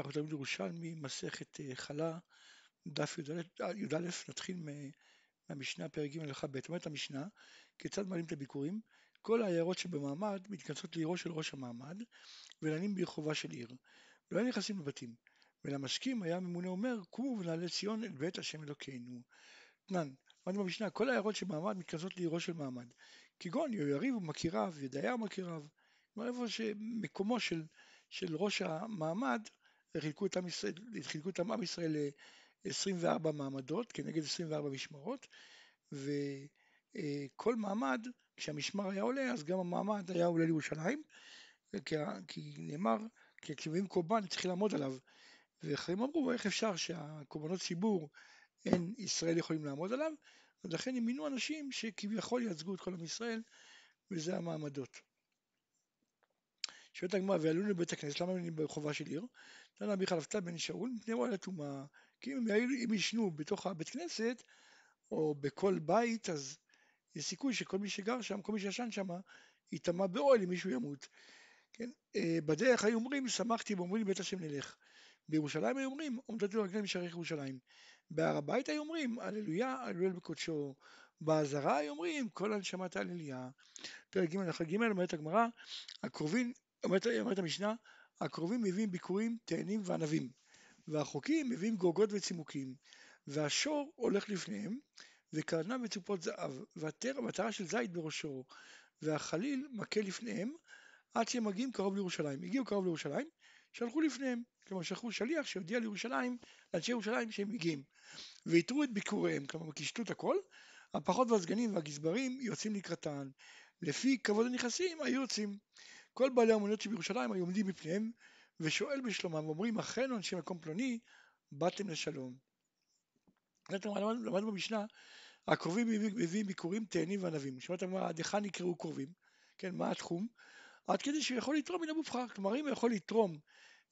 אנחנו תלמיד ירושלמי, מסכת אה, חלה, דף י"א, נתחיל מהמשנה פרק ג' הלכה ב', אומרת המשנה, כיצד מעלים את הביקורים? כל העיירות שבמעמד מתכנסות לעירו של ראש המעמד ולנים ברחובה של עיר, ולא נכנסים לבתים. ולמשקים היה הממונה אומר, קומו ונעלה ציון אל בית השם אלוקינו. תנן, אמרנו במשנה, כל העיירות שבמעמד מתכנסות לעירו של מעמד, כגון יריב ומכיריו ודייר מכיריו, כלומר איפה שמקומו של של ראש המעמד, חילקו את עם ישראל, חילקו את עם ישראל ל-24 מעמדות כנגד 24 משמרות, וכל מעמד, כשהמשמר היה עולה, אז גם המעמד היה עולה לירושלים, כי נאמר, כי כשמביאים קורבן צריכים לעמוד עליו, ואחרים אמרו, איך אפשר שהקורבנות ציבור, אין ישראל יכולים לעמוד עליו, אז לכן הם מינו אנשים שכביכול ייצגו את כל עם ישראל, וזה המעמדות. שואלת הגמרא, ועלו לבית הכנסת, למה הם ברחובה של עיר? תנא רבי חלפתא בן שאול, מפני אוהל הטומאה. כי אם ישנו בתוך הבית כנסת, או בכל בית, אז יש סיכוי שכל מי שגר שם, כל מי שישן שם, ייטמע באוהל אם מישהו ימות. כן? אה, בדרך היו אומרים, שמחתי ואומרים בית השם נלך. בירושלים היו אומרים, עומדות לרגליהם שערי ירושלים. בהר הבית היו אומרים, הללויה, הללויה בקודשו. בעזרה היו אומרים, כל הנשמת הללויה. פרק ג' הלכה ג' אומרת הגמרא, הקרובים אומרת המשנה, הקרובים מביאים ביקורים, תאנים וענבים, והחוקים מביאים גוגות וצימוקים, והשור הולך לפניהם, וקרנה מצופות זהב, והמטרה של זית בראשו, והחליל מכה לפניהם, עד שהם מגיעים קרוב לירושלים. הגיעו קרוב לירושלים, שלחו לפניהם, כלומר שלחו שליח שהודיע לירושלים, לאנשי ירושלים שהם מגיעים, ויתרו את ביקוריהם, כלומר קישטו את הכל, הפחות והסגנים והגזברים יוצאים לקראתן, לפי כבוד הנכסים היו יוצאים. כל בעלי האמוניות שבירושלים היו עומדים בפניהם ושואל בשלומם ואומרים אחינו אנשי מקום פלוני באתם לשלום. למדנו במשנה הקרובים מביאים ביקורים תאנים וענבים. שמעת מה עד היכן נקראו קרובים, כן, מה התחום? עד כדי שהוא יכול לתרום מן המובחר. כלומר אם הוא יכול לתרום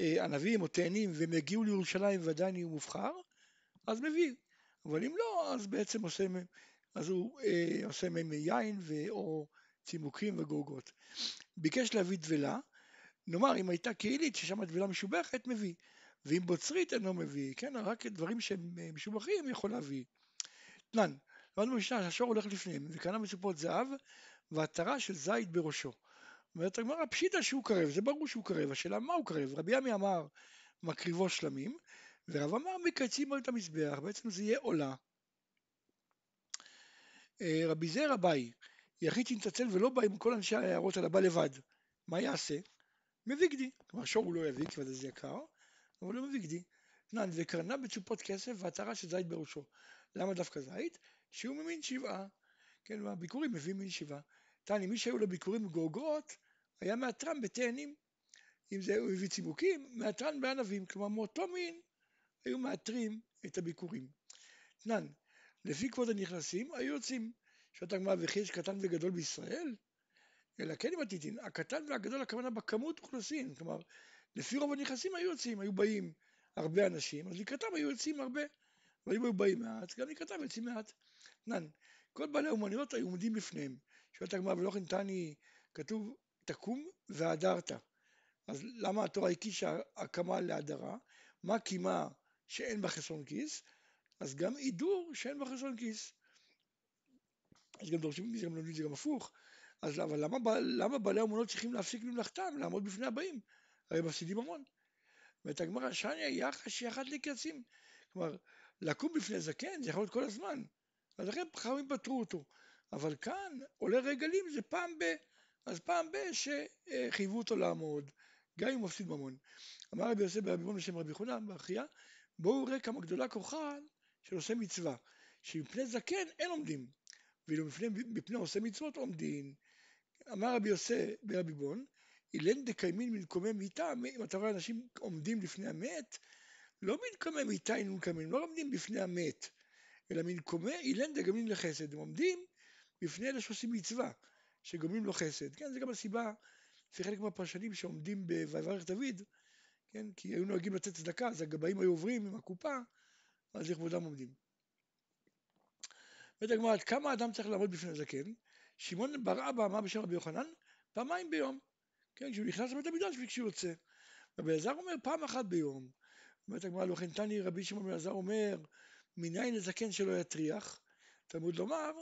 אה, ענבים או תאנים והם יגיעו לירושלים ועדיין יהיו מובחר, אז מביא. אבל אם לא, אז בעצם עושה, אז הוא אה, עושה מהם יין ו, או צימוקים וגורגות. ביקש להביא דבלה, נאמר אם הייתה קהילית ששם דבלה משובחת, מביא. ואם בוצרית אינו מביא, כן, רק דברים שהם אה, משובחים יכול להביא. תנן, למדנו במשנה שהשור הולך לפניהם, וקנה מצופות זהב, ועטרה של זית בראשו. אומרת הגמרא, פשיטא שהוא קרב, זה ברור שהוא קרב, השאלה מה הוא קרב? רבי עמי אמר, מקריבו שלמים, ורב אמר, מקצים בו את המזבח, בעצם זה יהיה עולה. אה, רבי זר אביי, יחיד שהתנצל ולא בא עם כל אנשי העיירות אלא בא לבד, מה יעשה? מביא גדי. כלומר שור הוא לא יביא כי זה יקר, אבל הוא מביא גדי. תנן וקרנה בצופות כסף והצהרה של זית בראשו. למה דווקא זית? שהוא ממין שבעה. כן, הביקורים מביא מין שבעה. תני, מי שהיו לו ביקורים גוגות, היה מאתרם בתאנים. אם זה הוא הביא צימוקים, מאתרן בענבים. כלומר, מאותו מין היו מאתרים את הביקורים. תנן, לפי כבוד הנכנסים, היו יוצאים. שואלת הגמרא וכי יש קטן וגדול בישראל? אלא כן עם הטיטין, הקטן והגדול הכוונה בכמות אוכלוסין, כלומר לפי רוב הנכנסים היו יוצאים, היו באים הרבה אנשים, אז לקראתם היו יוצאים הרבה, אבל אם היו באים מעט, גם לקראתם יוצאים מעט. נן, כל בעלי האומנויות היו עומדים בפניהם. שואלת הגמרא ולא תני, כתוב תקום והדרת. אז למה התורה הקישה הקמה להדרה? מה קימה שאין בה חסרון כיס? אז גם הידור שאין בה חסרון כיס. יש גם דורשים מזה, גם לומדים את זה גם הפוך. אז אבל למה, למה בעלי אמונות צריכים להפסיק ממלאכתם, לעמוד בפני הבאים? הרי מפסידים המון. ואת הגמרא, שניה יחש יחד לקצים. כלומר, לקום בפני זקן זה יכול להיות כל הזמן. אז לכן חכמים פטרו אותו. אבל כאן עולה רגלים זה פעם ב... אז פעם ב... שחייבו אותו לעמוד, גם אם הוא מפסיד ממון. אמר רבי יוסף ברבי מון בשם רבי חונן באחיה, בואו ראה כמה גדולה כוחן של עושה מצווה, שמפני זקן אין עומדים, ואילו מפני, מפני עושה מצוות עומדין. אמר רבי יוסי ברבי בון, אילן דקיימין מנקומם מיתה, אם אתה רואה אנשים עומדים לפני המת, לא מנקומם מיתה אינון קיימין, לא עומדים בפני המת, אלא מנקומם אילן דגמין לחסד, הם עומדים בפני אלה שעושים מצווה, שגומלים לו חסד. כן, זה גם הסיבה, לפי חלק מהפרשנים שעומדים ב"ויברך דוד", כן, כי היו נוהגים לתת צדקה, אז הגבאים היו עוברים עם הקופה, אז לכבודם עומדים. אומרת הגמרא, כמה אדם צריך לעמוד בפני זקן? שמעון בר אבא אמר בשם רבי יוחנן, פעמיים ביום. כן, כשהוא נכנס לבית המקדש וכשהוא יוצא. רבי אלעזר אומר פעם אחת ביום. אומרת הגמרא, לא תני רבי שמעון בן אלעזר אומר, מניין לזקן שלא יטריח? תלמוד לומר,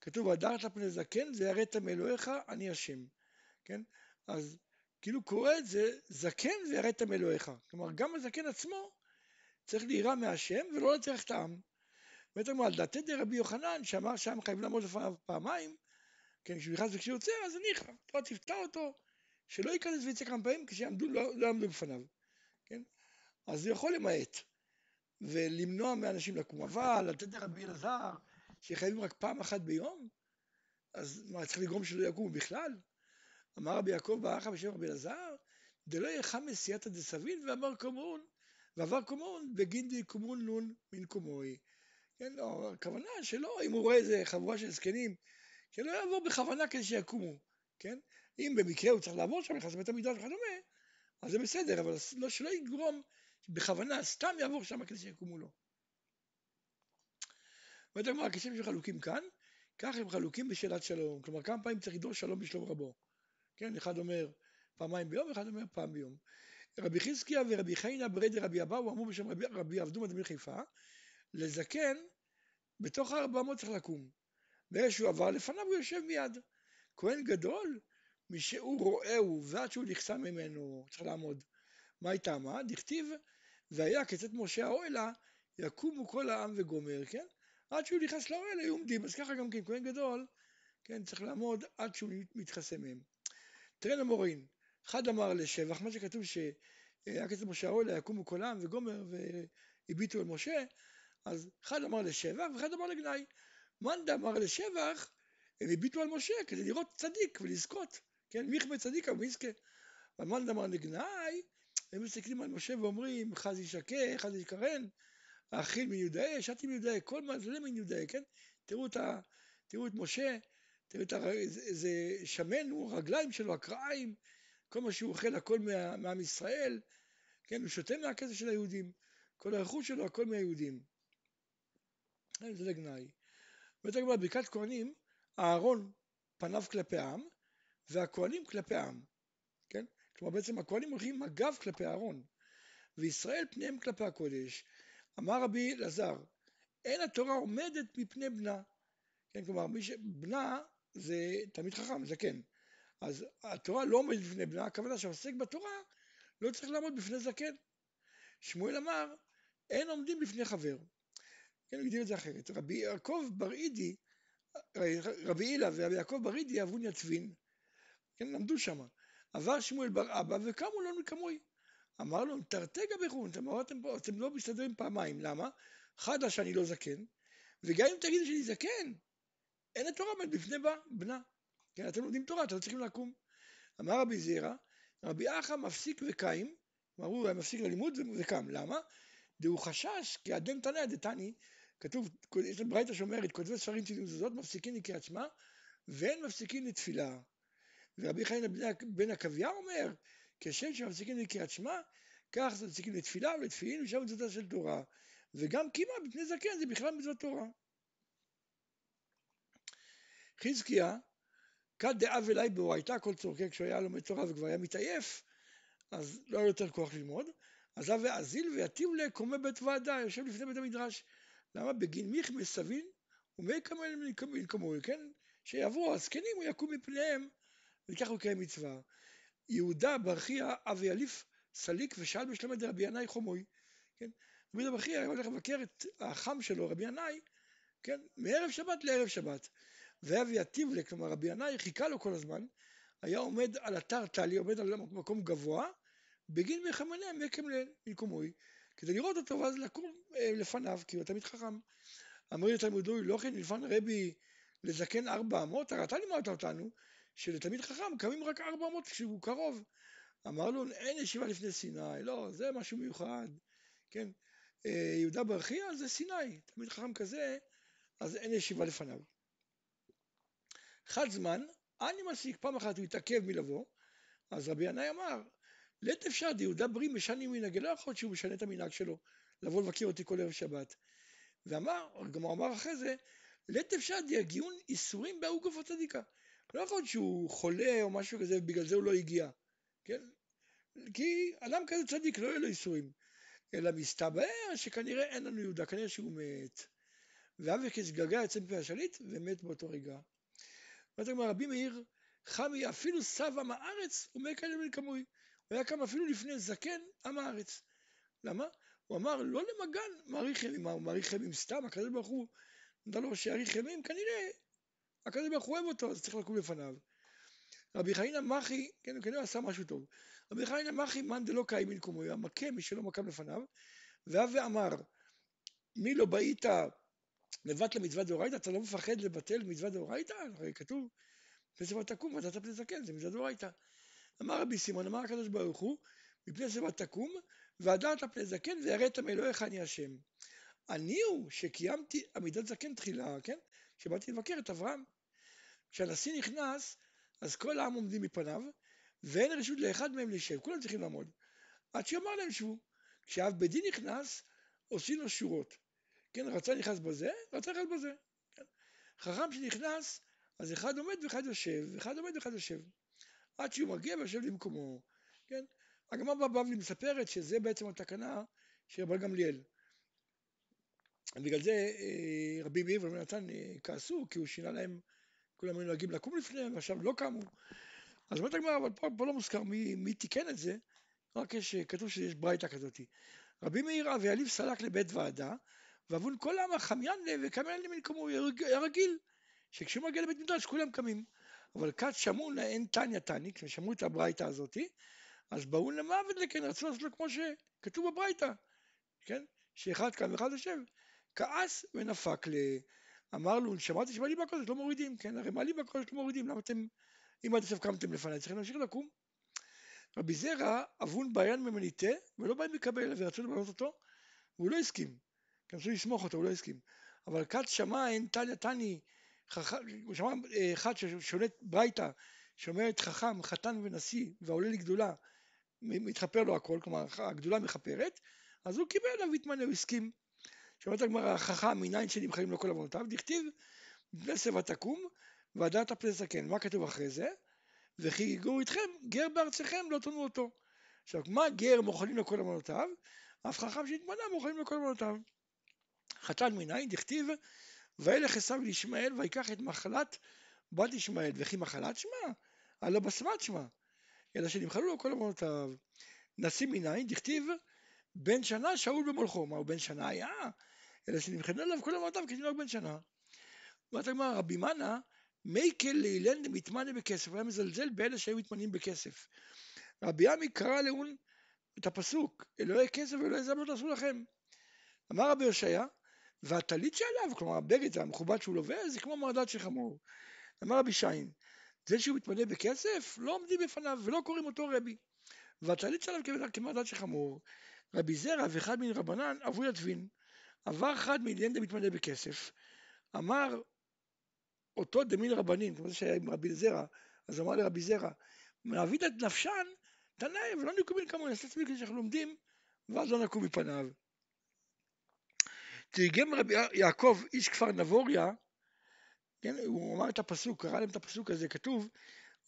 כתוב, והדרת פני זקן ויראת מאלוהיך, אני השם. כן? אז כאילו קורא את זה, זקן ויראת מאלוהיך. כלומר, גם הזקן עצמו צריך להירא מהשם ולא לצריך את העם. באמת אמרו, על דעתי דרבי יוחנן, שאמר שהעם חייב לעמוד לפניו פעמיים, כן, כשהוא נכנס וכשהוא יוצא, אז הניחא, אתה תפתע אותו, שלא ייכנס ויצא כמה פעמים כשיעמדו, לא, לא יעמדו בפניו, כן? אז הוא יכול למעט, ולמנוע מאנשים לקום. אבל לתת לרבי אלעזר, שחייבים רק פעם אחת ביום, אז מה, צריך לגרום שלא יקומו בכלל? אמר רבי יעקב באחה בשם רבי אלעזר, דלא יחם סייעתא דסבין ואמר קומון, ועבר קומון בגין די קומון נון מן קומוי. כן, לא, הכוונה שלא, אם הוא רואה איזה חבורה של זקנים, שלא יעבור בכוונה כדי שיקומו, כן? אם במקרה הוא צריך לעבור שם, נכנס לבית המקדש וכדומה, אז זה בסדר, אבל לא, שלא יגרום בכוונה, סתם יעבור שם כדי שיקומו לו. ואתה אומר, הכספים שחלוקים כאן, כך הם חלוקים בשאלת שלום. כלומר, כמה פעמים צריך לדרוש שלום בשלום רבו. כן, אחד אומר פעמיים ביום, אחד אומר פעם ביום. רבי חזקיה ורבי חיינה ברד רבי אבאו אמרו בשם רבי, רבי עבדו מדמין חיפה, לזקן, בתוך הארבע אמות צריך לקום. שהוא עבר לפניו הוא יושב מיד. כהן גדול, משהוא רואהו ועד שהוא נכסה ממנו, צריך לעמוד. מה הייתה מה? דכתיב, והיה כצאת משה האוהלה, יקומו כל העם וגומר, כן? עד שהוא נכנס לאוהל היו עומדים, אז ככה גם כן, כהן גדול, כן, צריך לעמוד עד שהוא מתחסה מהם. תראה למורין, אחד אמר לשבח, מה שכתוב שהיה כצאת משה האוהלה, יקומו כל העם וגומר והביטו על משה, אז אחד אמר לשבח ואחד אמר לגנאי. מאן דאמר לשבח, הם הביטו על משה כדי לראות צדיק ולזכות, כן, מיכמה צדיקה ויזכה. אבל מאן דאמר לגנאי, הם מסתכלים על משה ואומרים, חז ישקה, חז ישקרן, האכיל מיודעי, שתי מיודעי, כל מזלה מיודעי, כן? תראו את, ה, תראו את משה, תראו את הר... איזה שמן הוא, הרגליים שלו, הקרעיים, כל מה שהוא אוכל, הכל מה, מעם ישראל, כן? הוא שותה מהכסף של היהודים, כל הרכוש שלו, הכל מהיהודים. זה לגנאי. אומרת הגמרא, ברכת כהנים, אהרון פניו כלפי העם, והכהנים כלפי העם. כן? כלומר בעצם הכהנים הולכים עם הגב כלפי אהרון, וישראל פניהם כלפי הקודש. אמר רבי אלעזר, אין התורה עומדת מפני בנה. כן, כלומר, מי ש... בנה זה תלמיד חכם, זה כן. אז התורה לא עומדת בפני בנה, הכוונה שעוסק בתורה לא צריך לעמוד בפני זקן. שמואל אמר, אין עומדים בפני חבר. הגדיר את זה אחרת. רבי יעקב בראידי, רבי הילה ורבי יעקב בראידי אהבו נצבין, כן, למדו שם. עבר שמואל בר אבא וקמו לנו כמוי. אמר לו, תרתי גביכון, אתם, אתם, אתם לא מסתדרים פעמיים, למה? חדה שאני לא זקן, וגם אם תגידו שאני זקן, אין התורה עומד בפני בנה. כן, אתם לומדים תורה, אתם לא צריכים לקום. אמר רבי זירא, רבי אחא מפסיק וקיים, כלומר הוא מפסיק ללימוד וקם, למה? דהוא חשש כי אדם תנא דתני, כתוב, יש לנו ברייתא שאומרת, כותבי ספרים תדעו זאת, מפסיקים לקריאת שמע, ואין מפסיקים לתפילה. ורבי חיים בן עקביה אומר, כשם שמפסיקים לקריאת שמע, כך זה מפסיקים לתפילה ולתפילין ושם מצוותיה של תורה. וגם קימה בפני זקן זה בכלל מצוות תורה. חזקיה, כד דאב אליי באורייתא כל צורכי, כשהוא היה לומד תורה וכבר היה מתעייף, אז לא היה יותר כוח ללמוד, עזב ואזיל ויתיב לקומי בית ועדה, יושב לפני בית המדרש. למה? בגין מיכמס סבין ומי כמל מלקמוי, כן? שיעברו הזקנים הוא יקום מפניהם וכך הוא קיים מצווה. יהודה ברכיה אבי אליף סליק ושאל בשלמת דרבי ינאי חומוי, כן? רבי יהודה ברכיה היה הולך לבקר את החם שלו רבי ינאי, כן? מערב שבת לערב שבת. ואבי עטיבלה, כלומר רבי ינאי חיכה לו כל הזמן, היה עומד על אתר טלי, עומד על מקום גבוה, בגין מחמניה מקם למקומוי, כדי לראות אותו ואז לקום אה, לפניו, כי הוא תמיד חכם. אמר לי תלמודוי, לא כן נלפן רבי לזקן ארבע אמות, הרי אתה לימדת אותנו שלתלמיד חכם קמים רק ארבע אמות כשהוא קרוב. אמר לו, אין ישיבה לפני סיני, לא, זה משהו מיוחד, כן? אה, יהודה ברכיה זה סיני, תלמיד חכם כזה, אז אין ישיבה לפניו. חד זמן, אני מסיק, פעם אחת הוא התעכב מלבוא, אז רבי ינאי אמר, לית אפשר דיהודה בריא משנים מנהגי, לא יכול להיות שהוא משנה את המנהג שלו, לבוא לבקר אותי כל ערב שבת. ואמר, גם הוא אמר אחרי זה, לית אפשר דיהגיון איסורים בהוא גופו צדיקה. לא יכול להיות שהוא חולה או משהו כזה ובגלל זה הוא לא הגיע, כן? כי אדם כזה צדיק לא יהיה לו ייסורים. אלא מסתבר שכנראה אין לנו יהודה, כנראה שהוא מת. ואבקש גגה יוצא מפי השליט ומת באותו רגע. ואז אומר רבי מאיר, חמי אפילו סב עם הארץ ומת אליהם כמוי. הוא היה קם אפילו לפני זקן עם הארץ. למה? הוא אמר לא למגן מאריך ימים, הוא מאריך ימים סתם, הקדוש ברוך הוא נדע לו שיאריך ימים, כנראה הקדוש ברוך הוא אוהב אותו, אז צריך לקום לפניו. רבי חנינא מחי, כן, כנראה עשה משהו טוב. רבי חנינא מחי מאן דלא קיים מנקומו, הוא היה מכה מי שלא מקם לפניו, ואב ואמר, מי לא באית לבטל מצוות דאורייתא, אתה לא מפחד לבטל מצוות דאורייתא? הרי כתוב, פני תקום ודעת פני זקן, זה מצוות דאורייתא. אמר רבי סימון, אמר הקדוש ברוך הוא, מפני שיבה תקום, והדרת פני זקן ויראת מאלוהיך אני השם. אני הוא שקיימתי עמידת זקן תחילה, כן? שבאתי לבקר את אברהם. כשהנשיא נכנס, אז כל העם עומדים מפניו, ואין רשות לאחד מהם להישב, כולם צריכים לעמוד. עד שיאמר להם שבו. כשאב בית דין נכנס, עושים לו שורות. כן, רצה נכנס בזה, רצה נכנס בזה. כן. חכם שנכנס, אז אחד עומד ואחד יושב, ואחד עומד ואחד יושב. עד שהוא מגיע ויושב למקומו, כן? הגמרא בבבלי מספרת שזה בעצם התקנה של רבי גמליאל. בגלל זה אה, רבי מאיר ורבי נתן אה, כעסו, כי הוא שינה להם, כולם היו נוהגים לקום לפניהם, ועכשיו לא קמו. אז אומרת הגמרא, אבל פה, פה לא מוזכר מי, מי תיקן את זה, רק יש, כתוב שיש ברייתא כזאת. רבי מאיר אליף סלק לבית ועדה, ועוון כל העם חמיין וקמיין למקומו, היה רגיל, שכשהוא מגיע לבית מדרש כולם קמים. אבל כת שמעו אין תניא תני, כששמעו את הברייתא הזאתי, אז באו למוות לכן, רצו לעשות לו כמו שכתוב בברייתא, כן? שאחד קם ואחד יושב. כעס ונפק ל... אמר לו, שמעתי שמעלי בקודש לא מורידים, כן? הרי מעלי בקודש לא מורידים, למה אתם, אם עד עכשיו קמתם לפניי, צריכים להמשיך לקום? רבי זרע אבון בעיין ממניתה, ולא באים לקבל, ורצו לבנות אותו, והוא לא הסכים. כי רצו לסמוך אותו, הוא לא הסכים. אבל כת שמע אין תניא תני, הוא שמע אה, אחד ששולט ברייתא, שאומרת חכם, חתן ונשיא, והעולה לגדולה, מתחפר לו הכל, כלומר הגדולה מכפרת, אז הוא קיבל עליו והתמנה, הוא הסכים. שאומרת הגמרא, החכם מניין שנמחלים לו כל עוונותיו, דכתיב, מפני שיבה תקום, והדרת פני זקן. מה כתוב אחרי זה? וכי יגור איתכם, גר בארצכם לא תונו אותו. עכשיו, מה גר מוכנים לכל עוונותיו? אף חכם שהתמנה מוכנים לכל עוונותיו. חתן מניין, דכתיב, וילך עשיו לישמעאל ויקח את מחלת בת ישמעאל, וכי מחלת שמה? הלא בשמת שמה. אלא שנמחלו לו כל עוונותיו. נשיא מניין, דכתיב בן שנה שאול במולכו. מה הוא בן שנה היה? אלא שנמחלו עליו כל עוונותיו כתינוק בן שנה. אומרת הגמרא, רבי מנה, מייקל לאילן דמתמנה בכסף, הוא היה מזלזל באלה שהיו מתמנים בכסף. רבי עמי קרא לאון את הפסוק, אלוהי כסף ואלוהי זמנות עשו לכם. אמר רבי הושעיה, והטלית שעליו, כלומר הבגד המכובד שהוא לובש, זה כמו מרדד של חמור. אמר רבי שיין, זה שהוא מתמנה בכסף, לא עומדים בפניו ולא קוראים אותו רבי. והטלית שלו כמדד של חמור. רבי זרע ואחד מן רבנן אבוי הדבין. עבר אחד מעניין דמתמנה בכסף. אמר אותו דמין רבנין, כמו זה שהיה עם רבי זרע, אז אמר לרבי זרע, מעביד את נפשן, תנאי ולא נקובין כמוני, נעשה עצמי כדי שאנחנו לומדים, ואז לא נקום מפניו. תרגם רבי יעקב, איש כפר נבוריה, כן, הוא אמר את הפסוק, קרא להם את הפסוק הזה, כתוב,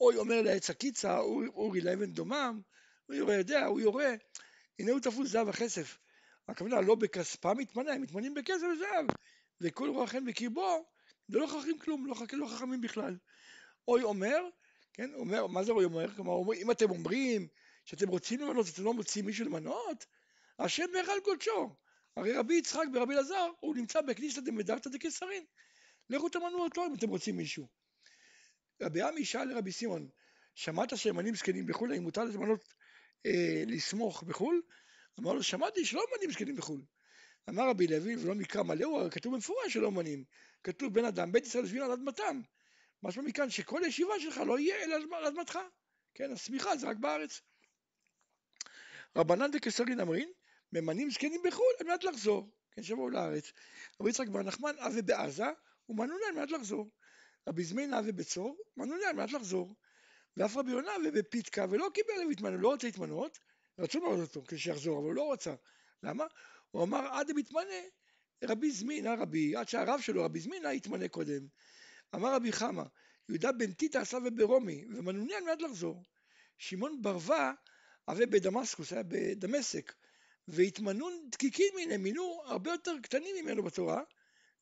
אוי אומר לעץ הקיצה, אורי לאבן דומם, הוא יורה יודע, הוא יורה, הנה הוא תפוס זהב וכסף. הכוונה לא בכספם מתמנה, הם מתמנים בכסף וזהב, וכל רוחם בקרבו, זה לא חכמים כלום, לא, לא חכמים בכלל. אוי אומר, כן, אומר, מה זה אוי אומר? כלומר, אם אתם אומרים שאתם רוצים למנות, אתם לא מוצאים מישהו למנות, השם בהיכל קודשו. הרי רבי יצחק ברבי אלעזר, הוא נמצא בכניסתא דמדרתא דקיסרין. לכו תמנו אותו אם אתם רוצים מישהו. רבי עמי שאל לרבי סימון, שמעת שימנים זקנים בחו"ל, האם מותר למנות, אה, לסמוך בחו"ל? אמר לו, שמעתי שלא ממנים זקנים בחו"ל. אמר רבי לוי, ולא מקרא מלא, הוא כתוב במפורש שלא ממנים. כתוב בן אדם, בית ישראל יושבים על אדמתם. משמע מכאן שכל ישיבה שלך לא יהיה אלא על אדמתך. כן, השמיכה זה רק בארץ. רבנן דקסרין אמרין, ממנים זקנים בחו"ל על מנת לחזור, כן, שיבואו לארץ. רבי יצחק בר נחמן אבי בעזה, ומנו להם על מנת לחזור. רבי זמין אבי בצור, מנו להם על מנת לחזור. ואף רבי יונה אבי בפיתקה, ולא קיבל להתמנות, לא רוצה להתמנות, רצו למנות אותו כדי שיחזור, אבל הוא לא רצה. למה? הוא אמר עד המתמנה, רבי זמינה רבי, עד שהרב שלו רבי זמינה יתמנה קודם. אמר רבי חמא, יהודה בן טיטה עשה וברומי, ומנוני על מנת לחזור. שמעון ברווה הווה בדמסקוס, היה בדמשק, והתמנון דקיקים מן, מינו הרבה יותר קטנים ממנו בתורה,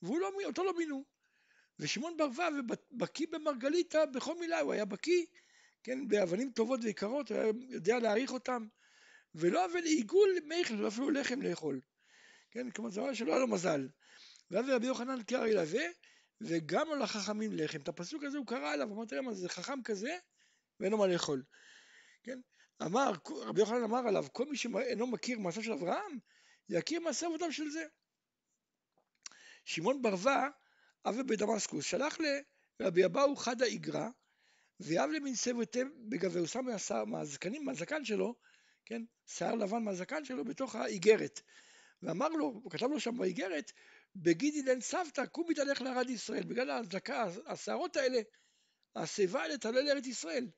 ואותו לא, לא מינו. ושמעון ברוה בקיא במרגליתא בכל מילה, הוא היה בקיא, כן, באבנים טובות ויקרות, הוא היה יודע להעריך אותם, ולא אבל עיגול מיכל, ולא אפילו לחם לאכול. כן, כלומר זה אומר שלא היה לו מזל. ואז רבי יוחנן קרא ילווה, וגם על החכמים לחם. את הפסוק הזה הוא קרא עליו, אמרתי להם, זה חכם כזה, ואין לו מה לאכול. כן? אמר, רבי יוחנן אמר עליו, כל מי שאינו מכיר מעשה של אברהם, יכיר מעשה אבותיו של זה. שמעון ברווה, אבי בדמסקוס, שלח לרבי אבאו חדה איגרא, ויאב למין סבותה בגבי, הוא שם מהזקנים, מהזקן שלו, כן, שיער לבן מהזקן שלו בתוך האיגרת. ואמר לו, הוא כתב לו שם באיגרת, בגידי לן סבתא, קום מתהלך לארד ישראל, בגלל ההזדקה, השערות האלה, השיבה האלה תעלה לארץ ישראל.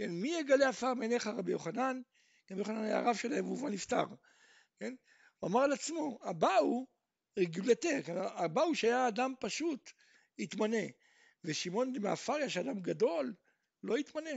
כן, מי יגלה עפר מעיניך רבי יוחנן? רבי יוחנן היה הרב שלהם והוא כבר נפטר. כן? הוא אמר על עצמו, הבאו רגולתה, כן? הבאו שהיה אדם פשוט, התמנה. ושמעון מעפריה, שאדם גדול, לא התמנה.